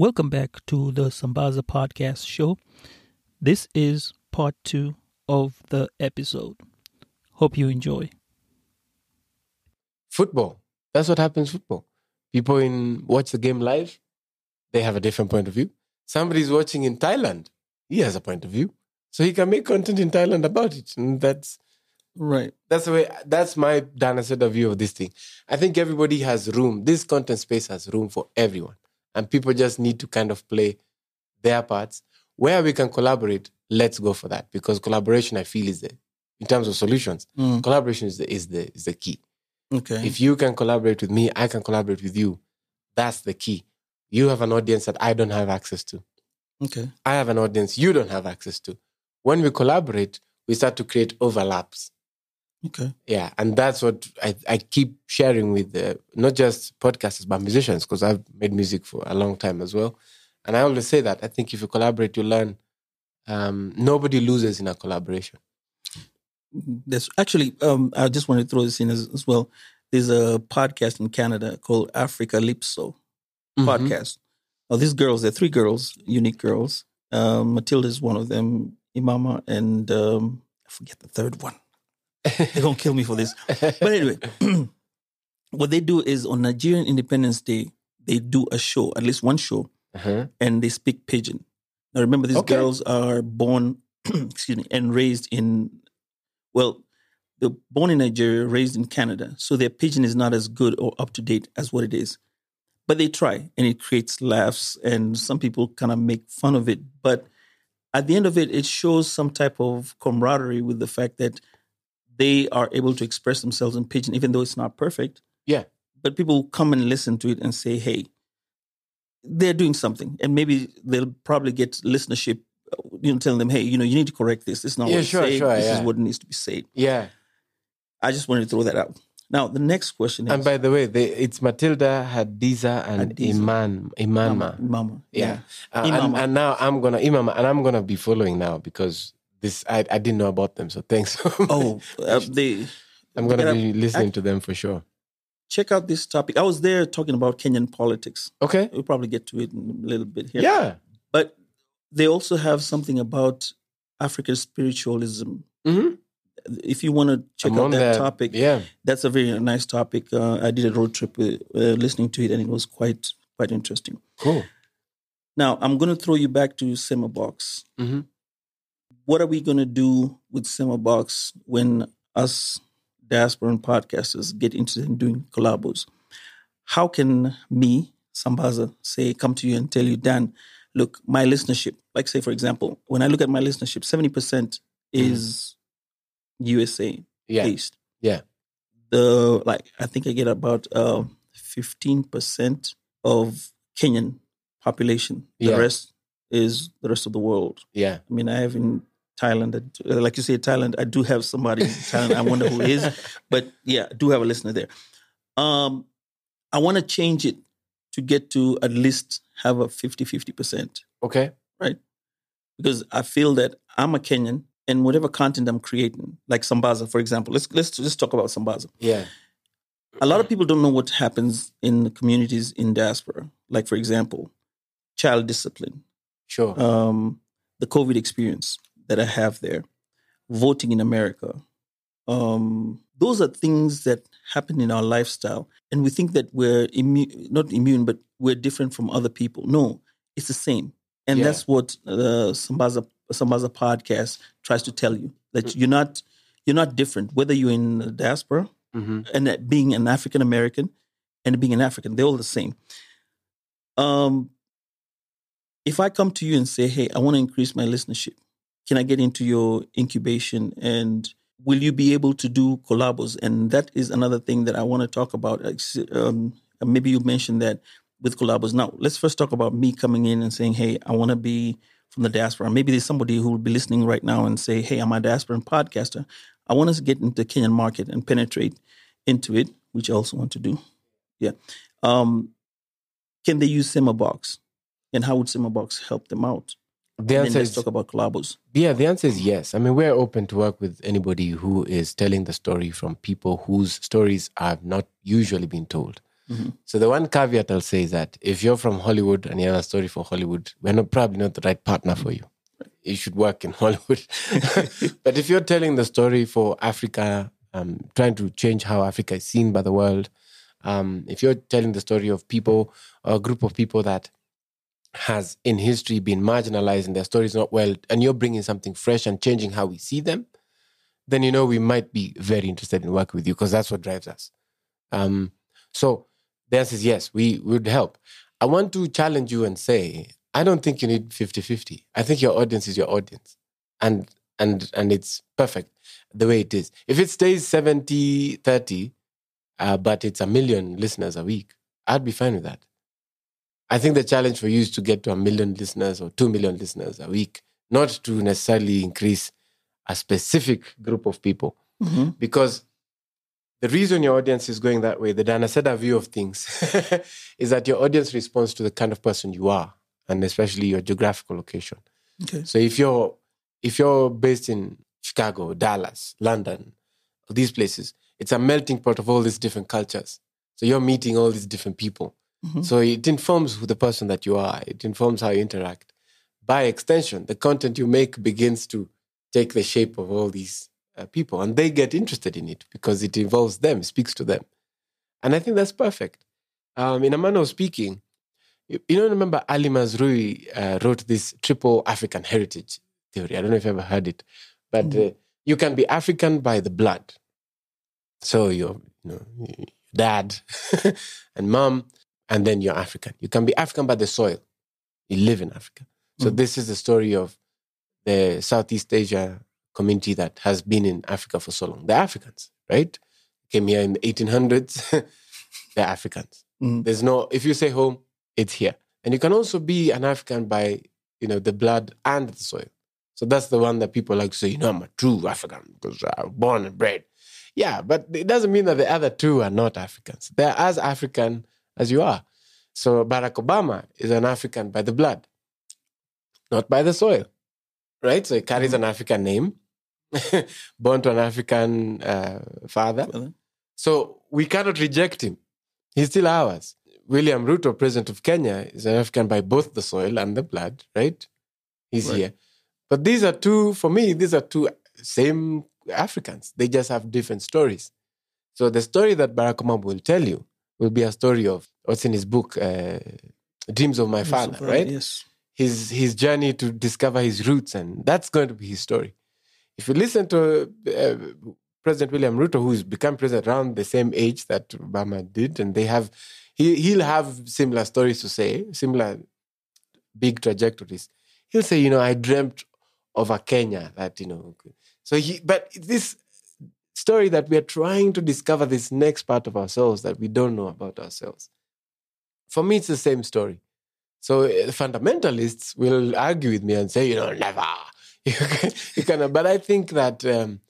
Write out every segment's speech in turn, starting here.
Welcome back to the Sambaza Podcast Show. This is part two of the episode. Hope you enjoy. Football. That's what happens. Football. People in watch the game live. They have a different point of view. Somebody's watching in Thailand. He has a point of view, so he can make content in Thailand about it. And that's Right. that's the way. That's my Dan Aseda view of this thing. I think everybody has room. This content space has room for everyone, and people just need to kind of play their parts. Where we can collaborate, let's go for that because collaboration, I feel, is the in terms of solutions. Mm, Collaboration is the is the is the key. okay. If you can collaborate with me, I can collaborate with you. That's the key. You have an audience that I don't have access to. okay. I have an audience you don't have access to. When we collaborate, we start to create overlaps. Okay. Yeah, and that's what I, I keep sharing with uh, not just podcasters but musicians because I've made music for a long time as well. And I always say that I think if you collaborate, you learn. Um, nobody loses in a collaboration. There's actually, um, I just want to throw this in as, as well. There's a podcast in Canada called Africa Lipso Mhm. podcast. Now, these girls, they're three girls, unique girls. Um, Matilda is one of them, Imama, and um, I forget the third one. They're going to kill me for this. But anyway, what they do is on Nigerian Independence Day, they do a show, at least one show, Uh-huh. and they speak pidgin. Now remember, these Okay. girls are born, excuse me, and raised in, well, they're born in Nigeria, raised in Canada, so their pidgin is not as good or up to date as what it is. But they try, and it creates laughs, and some people kind of make fun of it. But at the end of it, it shows some type of camaraderie with the fact that they are able to express themselves in pidgin, even though it's not perfect Yeah. but people come and listen to it and say, "Hey, they're doing something," and maybe they'll probably get listenership. uh, You know, telling them, "Hey, you know, you need to correct this. This is not Yeah, what sure, you say. sure, this yeah. is what needs to be said." Yeah. I just wanted to throw that out. Now, the next question is And by the way, they, it's Matilda, Hadiza, and Hadiza. Iman, Imanma. Mama. Yeah. Uh, Imama. and, and now I'm gonna Imama, and I'm gonna be following now because this I, I didn't know about them. So thanks. Oh, uh, they I'm gonna be listening to them for sure. check out this topic. I was there talking about Kenyan politics. Okay. We'll probably get to it in a little bit here. Yeah. But they also have something about African spiritualism. hmm If you want to check out that topic, Yeah. that's a very nice topic. Uh, I did a road trip with, uh, listening to it, and it was quite quite interesting. Cool. Now I'm going to throw you back to Sema Box. Mhm. What are we going to do with Sema Box when us diasporan podcasters get interested in doing collabos? How can me, Sambaza, say come to you and tell you, Dan, look, my listenership, like say for example, when I look at my listenership, seventy percent is USA Yeah. based. Yeah. The like I think I get about uh, fifteen percent of Kenyan population. The Yeah. rest is the rest of the world. Yeah. I mean, I have in Thailand, uh, like you say, Thailand. I do have somebody in Thailand. I wonder who it is, but yeah, I do have a listener there. Um, I want to change it to get to at least have a 50-50 percent Okay. Right. Because I feel that I'm a Kenyan and whatever content I'm creating, like Sambaza, for example, let's let's just talk about Sambaza. Yeah. A lot of people don't know what happens in the communities in diaspora. Like, for example, child discipline, Sure. um, the COVID experience that I have there, voting in America. Um, those are things that happen in our lifestyle, and we think that we're immune, not immune, but we're different from other people. No, it's the same, and Yeah. that's what the Sambaza Sambaza podcast tries to tell you that Mm. you're not you're not different, whether you're in the diaspora hmm and that being an African American and being an African, they're all the same. Um, if I come to you and say, "Hey, I want to increase my listenership," can I get into your incubation and will you be able to do collabos? And that is another thing that I want to talk about. Um, maybe you mentioned that with collabos. Now, let's first talk about me coming in and saying, hey, I want to be from the diaspora. Maybe there's somebody who will be listening right now and say, hey, I'm a diasporan podcaster. I want to get into the Kenyan market and penetrate into it, which I also want to do. Yeah. Um, can they use Semabox? And how would Semabox help them out? The answer let's is talk about collabos. Yeah, the answer is yes. I mean, we're open to work with anybody who is telling the story from people whose stories have not usually been told. Mm-hmm. So the one caveat I'll say is that if you're from Hollywood and you have a story for Hollywood, we're not, probably not the right partner for you. You should work in Hollywood. but if you're telling the story for Africa, um, trying to change how Africa is seen by the world, um, if you're telling the story of people, a group of people that has in history been marginalized and their stories not well, and you're bringing something fresh and changing how we see them, then you know we might be very interested in working with you because that's what drives us. Um, so the answer is yes, we would help. I want to challenge you and say, I don't think you need 50 50. I think your audience is your audience. And and and it's perfect the way it is. If it stays 70 30, uh, but it's a million listeners a week, I'd be fine with that. I think the challenge for you is to get to a million listeners or two million listeners a week, not to necessarily increase a specific group of people. Mm-hmm. Because the reason your audience is going that way, the Dan Aseda view of things, is that your audience responds to the kind of person you are, and especially your geographical location. Okay. So if you're if you're based in Chicago, Dallas, London, these places, it's a melting pot of all these different cultures. So you're meeting all these different people. Mm-hmm. So it informs who the person that you are. It informs how you interact. By extension, the content you make begins to take the shape of all these uh, people and they get interested in it because it involves them, speaks to them. And I think that's perfect. Um, in a manner of speaking, you, you know, remember Ali Mazrui uh, wrote this triple African heritage theory. I don't know if you've ever heard it, but mm-hmm. uh, you can be African by the blood. So your, you know, dad and mom, and then you're African. You can be African by the soil. You live in Africa. So mm-hmm. this is the story of the Southeast Asia community that has been in Africa for so long. The Africans, right? Came here in the 1800s. They're Africans. Mm. There's no, if you say home, it's here. And you can also be an African by, you know, the blood and the soil. So that's the one that people like to say, you know, I'm a true African because I'm born and bred. Yeah, but it doesn't mean that the other two are not Africans. They're as African as you are. So Barack Obama is an African by the blood, not by the soil, right? So he carries mm-hmm. an African name, born to an African uh, father. So we cannot reject him. He's still ours. William Ruto, president of Kenya, is an African by both the soil and the blood, right? He's right. here. But these are two, for me, these are two same Africans. They just have different stories. So the story that Barack Obama will tell you will be a story of what's in his book, uh, Dreams of My Father, right? Yes. His his journey to discover his roots, and that's going to be his story. If you listen to uh, President William Ruto, who's become president around the same age that Obama did, and they have, he he'll have similar stories to say, similar big trajectories. He'll say, you know, I dreamt of a Kenya that you know. So he, but this story that we are trying to discover this next part of ourselves that we don't know about ourselves. For me, it's the same story. So uh, fundamentalists will argue with me and say, you know, never. you can, but I think that um,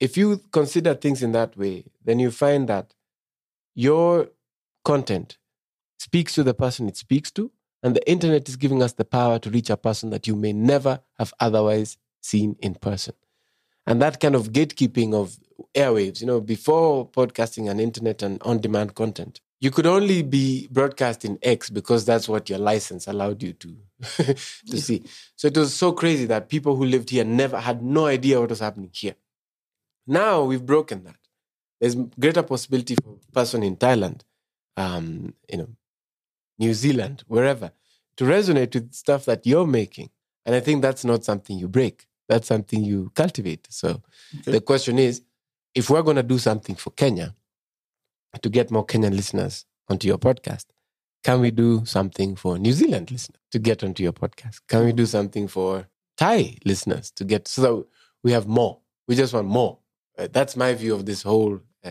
if you consider things in that way, then you find that your content speaks to the person it speaks to, and the internet is giving us the power to reach a person that you may never have otherwise seen in person. And that kind of gatekeeping of airwaves, you know, before podcasting and internet and on demand content, you could only be broadcasting X because that's what your license allowed you to to yeah. see. So it was so crazy that people who lived here never had no idea what was happening here. Now we've broken that. There's greater possibility for a person in Thailand, um, you know, New Zealand, wherever, to resonate with stuff that you're making. And I think that's not something you break. That's something you cultivate. So okay. the question is, if we're going to do something for Kenya to get more Kenyan listeners onto your podcast, can we do something for New Zealand listeners to get onto your podcast? Can we do something for Thai listeners to get so that we have more. We just want more. Uh, that's my view of this whole uh,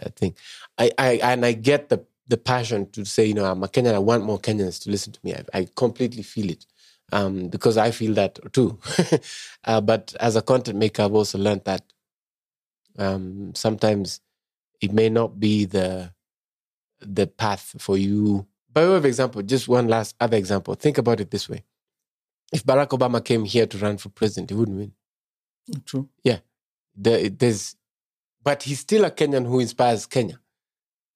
uh, thing. I, I and I get the the passion to say, you know, I'm a Kenyan. I want more Kenyans to listen to me. I, I completely feel it um, because I feel that too. uh, but as a content maker, I've also learned that um, sometimes it may not be the the path for you. By way of example, just one last other example. Think about it this way: If Barack Obama came here to run for president, he wouldn't win. True. Yeah, there, there's, but he's still a Kenyan who inspires Kenya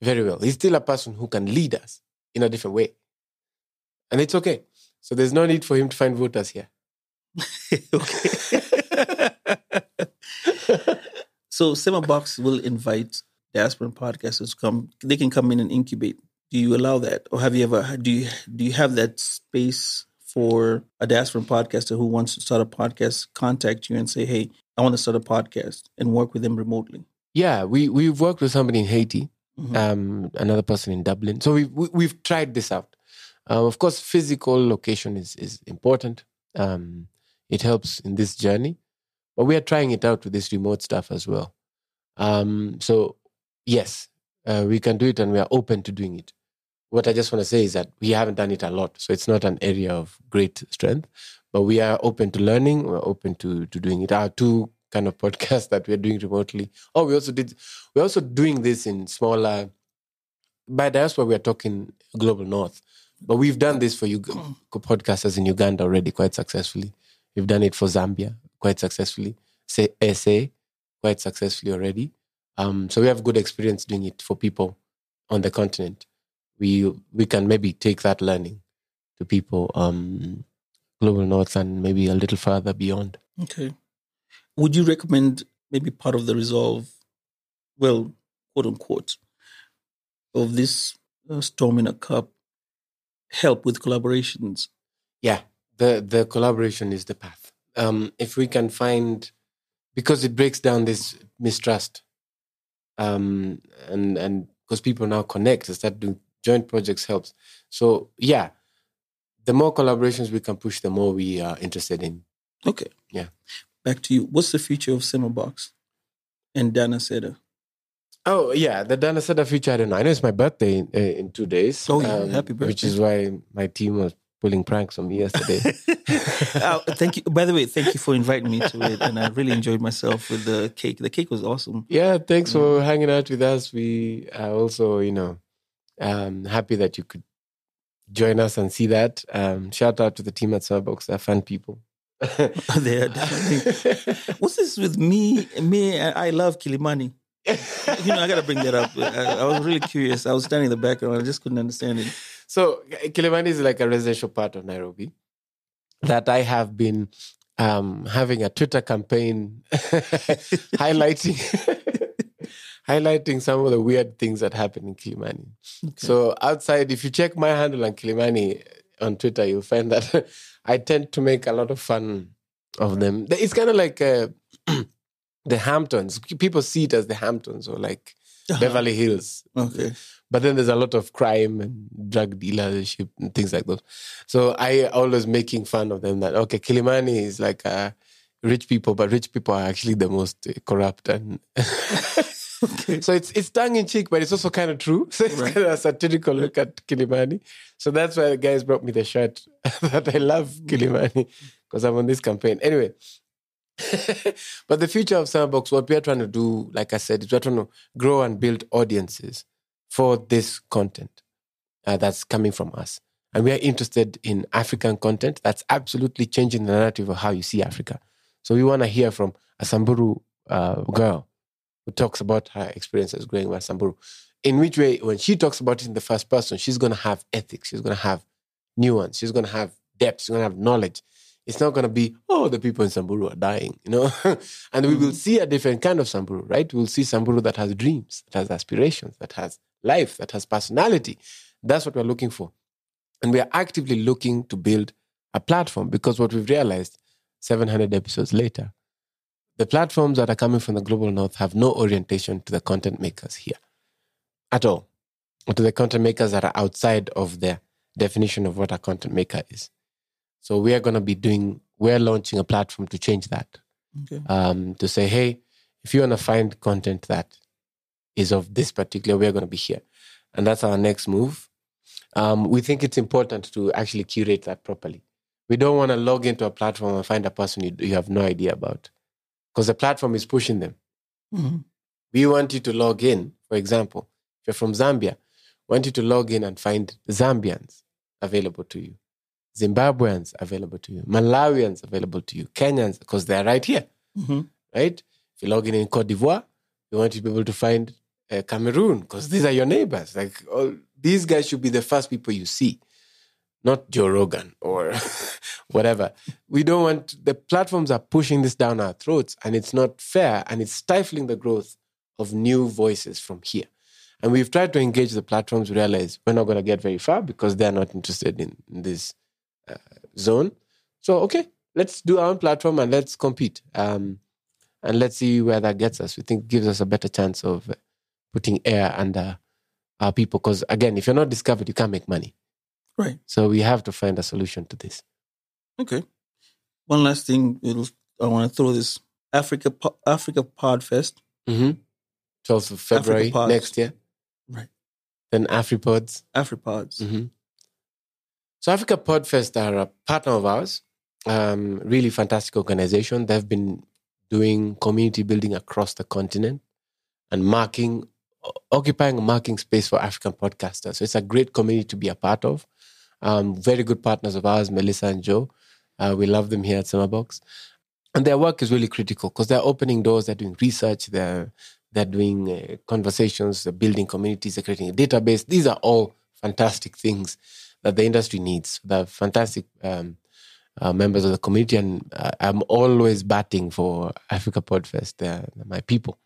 very well. He's still a person who can lead us in a different way, and it's okay. So there's no need for him to find voters here. okay. so Sema Box will invite diaspora podcasters to come. They can come in and incubate. Do you allow that, or have you ever? Do you do you have that space for a diaspora podcaster who wants to start a podcast? Contact you and say, "Hey, I want to start a podcast," and work with them remotely. Yeah, we we've worked with somebody in Haiti, Mhm. um, another person in Dublin. So we've we, we've tried this out. Um, of course, physical location is is important. Um, it helps in this journey, but we are trying it out with this remote stuff as well. Um, so yes, uh, we can do it, and we are open to doing it. What I just want to say is that we haven't done it a lot, so it's not an area of great strength. But we are open to learning. We're open to to doing it. Our two kind of podcasts that we're doing remotely. Oh, we also did. We're also doing this in smaller. By diaspora, we are talking global north. But we've done this for you podcasters in Uganda already quite successfully. We've done it for Zambia quite successfully. Say SA quite successfully already. Um, so we have good experience doing it for people on the continent. We we can maybe take that learning to people um, global north and maybe a little further beyond. Okay. Would you recommend maybe part of the resolve, well, quote unquote, of this uh, storm in a cup help with collaborations? yeah the the collaboration is the path um if we can find because it breaks down this mistrust um and and because people now connect and start doing joint projects helps so yeah the more collaborations we can push the more we are interested in Okay. Yeah. Back to you. What's the future of Sema Box and Dan Aseda? oh yeah the Dan Aseda feature i don't know i know it's my birthday in, in two days Oh, yeah. Happy birthday! which is why my team was pulling pranks on me yesterday Uh, thank you. By the way, thank you for inviting me to it, and I really enjoyed myself with the cake. The cake was awesome. Yeah, thanks for hanging out with us. We are also, you know, um, happy that you could join us and see that. Um, shout out to the team at Starbucks. They're fun people. they are definitely. What's this with me? Me, I I love Kilimani. You know, I gotta bring that up. I, I was really curious. I was standing in the background. I just couldn't understand it. So Kilimani is like a residential part of Nairobi that I have been um, having a Twitter campaign highlighting highlighting some of the weird things that happen in Kilimani. So outside, if you check my handle on Kilimani on Twitter, you'll find that I tend to make a lot of fun of them. It's kind of like uh, the Hamptons. People see it as the Hamptons or like Beverly Hills. Okay. But then there's a lot of crime and drug dealership and things like that. So I always making fun of them that okay, Kilimani is like uh, rich people, but rich people are actually the most uh, corrupt and. Okay. So it's it's tongue in cheek, but it's also kind of true. So it's Right. kind of a satirical look at Kilimani. So that's why the guys brought me the shirt that I love Kilimani because I'm on this campaign. Anyway, but the future of Sema Box, what we are trying to do, like I said, is we're trying to grow and build audiences for this content uh, that's coming from us. And we are interested in African content that's absolutely changing the narrative of how you see Africa. So we want to hear from a Samburu uh, girl who talks about her experiences growing up Samburu. In which way, when she talks about it in the first person, she's going to have ethics, she's going to have nuance, she's going to have depth, she's going to have knowledge. It's not going to be, oh, the people in Samburu are dying, you know? and we will see a different kind of Samburu, right? We'll see Samburu that has dreams, that has aspirations, that has life, that has personality. That's what we're looking for. And we are actively looking to build a platform because what we've realized 700 episodes later, the platforms that are coming from the global north have no orientation to the content makers here at all, or to the content makers that are outside of their definition of what a content maker is. So we are going to be doing we're launching a platform to change that. Okay. Um, to say, hey, if you want to find content that is of this particular, we're going to be here. And that's our next move. Um, we think it's important to actually curate that properly. We don't want to log into a platform and find a person you, you have no idea about because the platform is pushing them. Mhm. We want you to log in, for example, if you're from Zambia, we want you to log in and find Zambians available to you, Zimbabweans available to you, Malawians available to you, Kenyans, because they're right here, Mhm. right? If you log in in Cote d'Ivoire, we want you to be able to find uh, Cameroon, because these are your neighbors. Like all, these guys should be the first people you see, not Joe Rogan or whatever. We don't want the platforms are pushing this down our throats, and it's not fair, and it's stifling the growth of new voices from here. And we've tried to engage the platforms, realize we're not going to get very far because they're not interested in, in this uh, zone. So, okay, let's do our own platform and let's compete. Um, and let's see where that gets us. We think it gives us a better chance of uh, putting air under our people. Because, again, if you're not discovered, you can't make money. Right. So, we have to find a solution to this. Okay. One last thing, I want to throw this Africa Africa Podfest. Mm-hmm. 12th of February next year. Right. Then AfriPods. AfriPods. hmm So Africa Podfest are a partner of ours. Um, really fantastic organization. They've been doing community building across the continent and marking, occupying a marking space for African podcasters. So it's a great community to be a part of. Um, very good partners of ours, Melissa and Joe. Uh, we love them here at Sema Box. And their work is really critical because they're opening doors, they're doing research, they're they're doing uh, conversations, they're building communities, they're creating a database. These are all fantastic things that the industry needs. They're fantastic um, uh, members of the community, and uh, I'm always batting for Africa Podfest. They're, they're my people.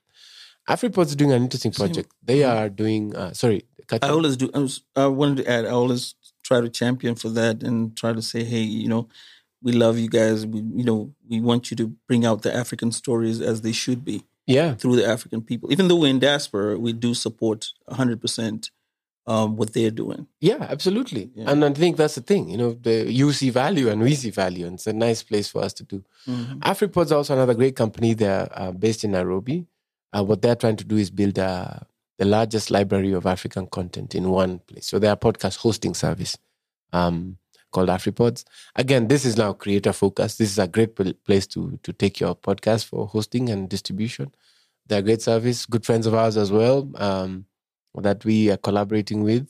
AfriPod's doing an interesting Same. project. They are doing, uh, sorry, cut I always do. I, was, I wanted to add. I always try to champion for that and try to say, hey, you know, we love you guys. We, you know, we want you to bring out the African stories as they should be yeah, through the African people. Even though we're in diaspora, we do support 100 percent um, what they're doing. yeah, absolutely. Yeah. And I think that's the thing. You know, the you see value and we see value, and it's a nice place for us to do. Mhm. AfriPod's also another great company. They're uh, based in Nairobi. Uh, what they're trying to do is build uh, the largest library of African content in one place. So they're a podcast hosting service um, called AfriPods. Again, this is now creator focused. This is a great pl- place to to take your podcast for hosting and distribution. They're a great service. Good friends of ours as well um, that we are collaborating with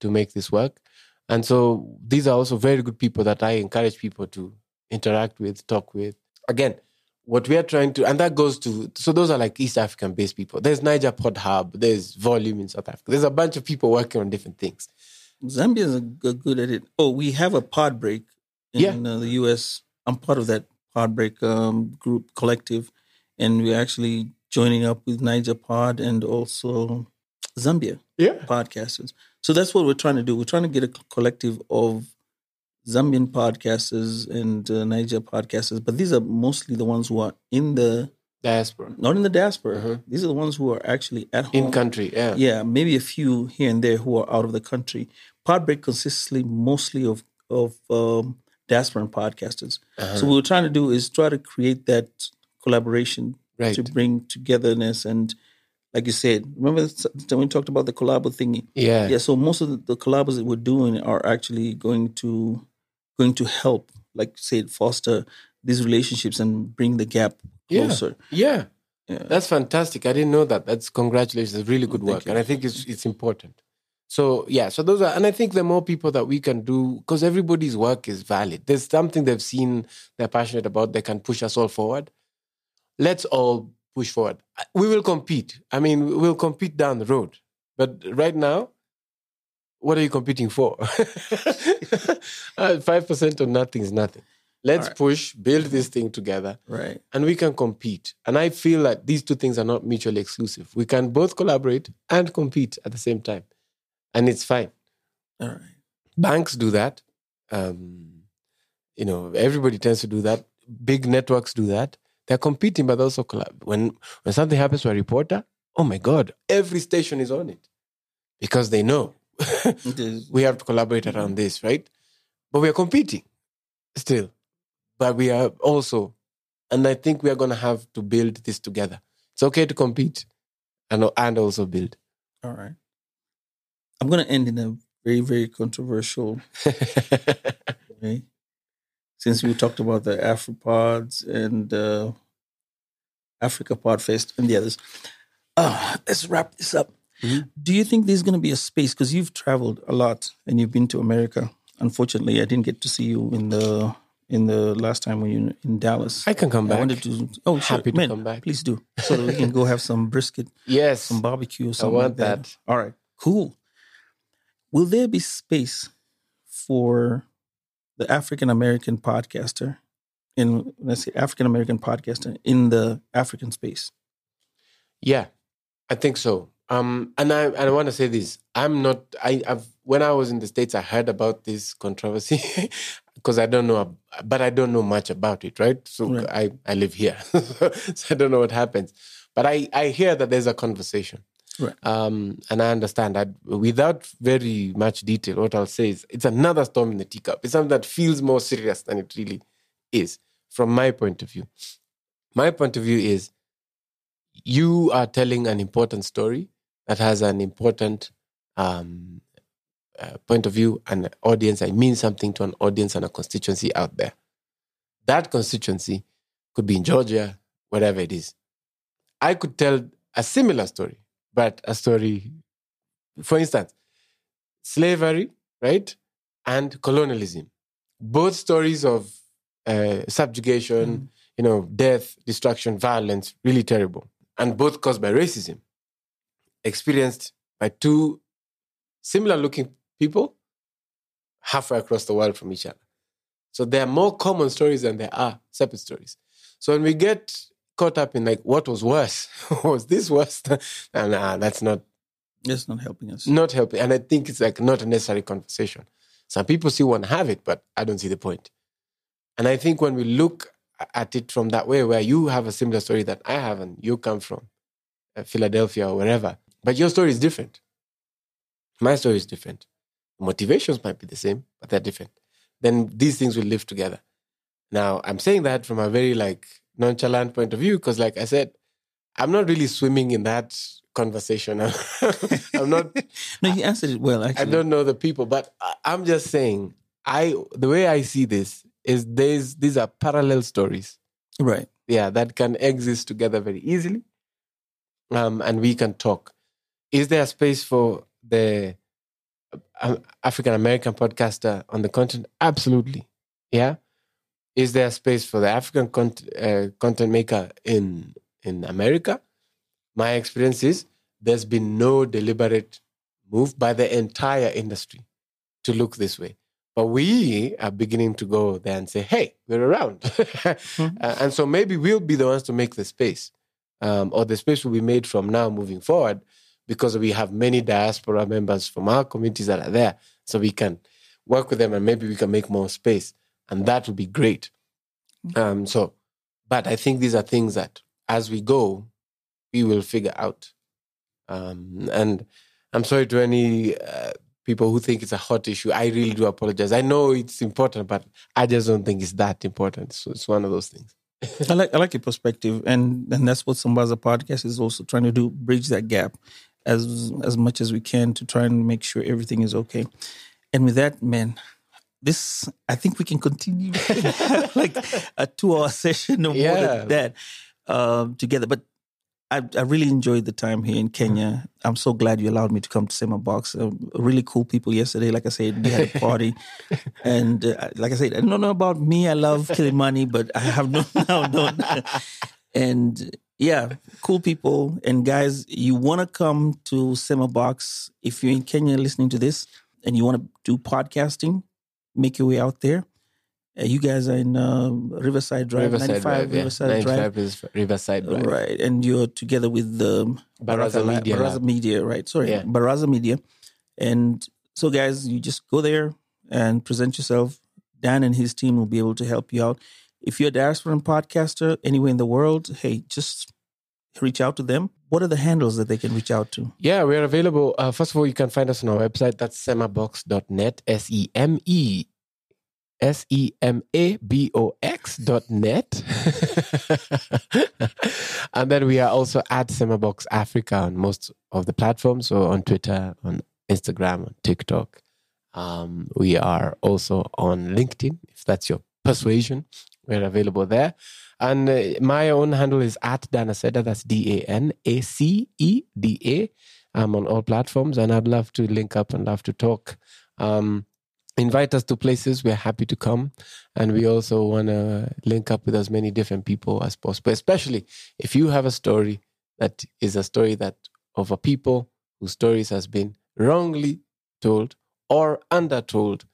to make this work. And so these are also very good people that I encourage people to interact with, talk with. Again, what we are trying to, and that goes to, so those are like East African based people. There's Niger Pod Hub, there's Volume in South Africa. There's a bunch of people working on different things. Zambians are good at it. Oh, we have a pod break in Yeah. uh, the U.S. I'm part of that pod break um, group collective, and we're actually joining up with Niger Pod and also Zambia Yeah. podcasters. So that's what we're trying to do. We're trying to get a collective of Zambian podcasters and uh, Niger podcasters, but these are mostly the ones who are in the Diaspora. not in the diaspora. Uh-huh. These are the ones who are actually at home In country, yeah. yeah, maybe a few here and there who are out of the country. Podbreak consists mostly of of um, diasporan podcasters. Uh-huh. So what we're trying to do is try to create that collaboration Right. to bring togetherness and, like you said, remember when we talked about the collabo thingy? Yeah. Yeah. So most of the, the collabos that we're doing are actually going to going to help, like said, foster these relationships and bring the gap Yeah. closer. Yeah. Yeah. That's fantastic. I didn't know that. That's congratulations. It's really good work. you. And I think it's it's important. So yeah, so those are and I think the more people that we can do, because everybody's work is valid. There's something they've seen they're passionate about, they can push us all forward. Let's all push forward. We will compete. I mean, we'll compete down the road. But right now, what are you competing for? Uh, Five percent of nothing is nothing. Let's right. push, build this thing together Right. and we can compete. And I feel that these two things are not mutually exclusive. We can both collaborate and compete at the same time, and it's fine. All right. Banks do that. Um, you know, everybody tends to do that. Big networks do that. They're competing, but they also collab. When when something happens to a reporter, oh my god, every station is on it because they know. we have to collaborate around this, right? But we are competing still. but we are also, and I think we are going to have to build this together. It's okay to compete and, and also build. All right. I'm going to end in a very, very controversial way. Since we talked about the Afropods and uh, Africa Podfest and the others, uh, let's wrap this up. Mhm. Do you think there's going to be a space? Because you've traveled a lot and you've been to America. Unfortunately, I didn't get to see you in the in the last time when you were in Dallas. I can come I back. I wanted to. Oh, sure. Happy to Man, come back. Please do, so that we can go have some brisket, yes. some barbecue, or I something. want like that. that. All right, cool. Will there be space for the African American podcaster in let's say African American podcaster in the African space? Yeah, I think so. Um, and I and I want to say this. I'm not. I, I've when I was in the states, I heard about this controversy because I don't know, but I don't know much about it, right? So Right. I I live here, so I don't know what happens. But I I hear that there's a conversation. Right. Um, and I understand that without very much detail, what I'll say is it's another storm in the teacup. It's something that feels more serious than it really is, from my point of view. My point of view is you are telling an important story that has an important um, uh, point of view and audience. I mean something to an audience and a constituency out there. That constituency could be in Georgia, wherever it is. I could tell a similar story, but a story, for instance, slavery, right, and colonialism. Both stories of uh, subjugation, you know, death, destruction, violence, really terrible. And both caused by racism, experienced by two similar looking people halfway across the world from each other. So there are more common stories than there are separate stories. So when we get caught up in like what was worse, was this worse? and nah, that's not That's not helping us. not helping. And I think it's like not a necessary conversation. Some people still want to have it, but I don't see the point. And I think when we look at it from that way, where you have a similar story that I have, and you come from uh, Philadelphia or wherever, but your story is different. My story is different. Motivations might be the same, but they're different. Then these things will live together. Now, I'm saying that from a very like nonchalant point of view, because like I said, I'm not really swimming in that conversation. I'm not No, you answered it well. Actually, I don't know the people, but I'm just saying. I the way I see this is there's these are parallel stories. right. Yeah, that can exist together very easily, um, and we can talk. Is there a space for the um, African American podcaster on the continent? Absolutely. Yeah. Is there a space for the African cont- uh, content maker in in America? My experience is there's been no deliberate move by the entire industry to look this way. But we are beginning to go there and say, hey, we're around. Uh, and so maybe we'll be the ones to make the space, um, or the space will be made from now moving forward because we have many diaspora members from our communities that are there. So we can work with them and maybe we can make more space. And that would be great. Um, so, but I think these are things that as we go, we will figure out. Um, and I'm sorry to any uh, people who think it's a hot issue. I really do apologize. I know it's important, but I just don't think it's that important. So it's one of those things. I like I like your perspective, and and that's what Sambaza podcast is also trying to do: bridge that gap as as much as we can to try and make sure everything is okay. And with that, man, this I think we can continue like a two hour session or more than that um, together. But I, I really enjoyed the time here in Kenya. I'm so glad you allowed me to come to Sema Box. Uh, really cool people yesterday. Like I said, we had a party. and uh, like I said, I don't know about me. I love Kilimani, but I have no now known. and yeah, cool people. And guys, you want to come to Sema Box if you're in Kenya listening to this and you want to do podcasting, make your way out there. Uh, you guys are in uh, Riverside Drive, Riverside 95 Drive, yeah. Riverside Drive. 95 is Riverside Drive. Right, and you're together with the Baraza Media Baraza Lab. Media, right? Sorry, Yeah. Baraza Media. And so, guys, you just go there and present yourself. Dan and his team will be able to help you out. If you're a diasporan podcaster anywhere in the world, hey, just reach out to them. What are the handles that they can reach out to? Yeah, we're available. Uh, first of all, you can find us on our website. That's semabox.net, S E M E S E M A B O X dot net. and then we are also at Semabox Africa on most of the platforms. So on Twitter, on Instagram, on TikTok. Um, we are also on LinkedIn, if that's your persuasion. We're available there. And uh, my own handle is at Danaceda. That's D A N A C E D A. I'm on all platforms, and I'd love to link up and love to talk. Um, invite us to places. We're happy to come. And we also want to link up with as many different people as possible, especially if you have a story that is a story that of a people whose stories has been wrongly told or undertold.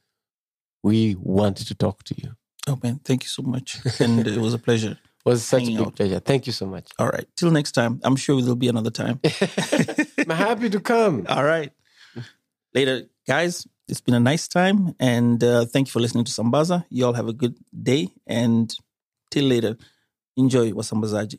We want to talk to you. Oh man, thank you so much. And it was a pleasure. It was such a big out. pleasure. Thank you so much. All right. Till next time. I'm sure there'll be another time. I'm happy to come. All right. Later, guys. It's been a nice time. And uh, thank you for listening to Sambaza. You all have a good day. And till later, enjoy Wasambazaji.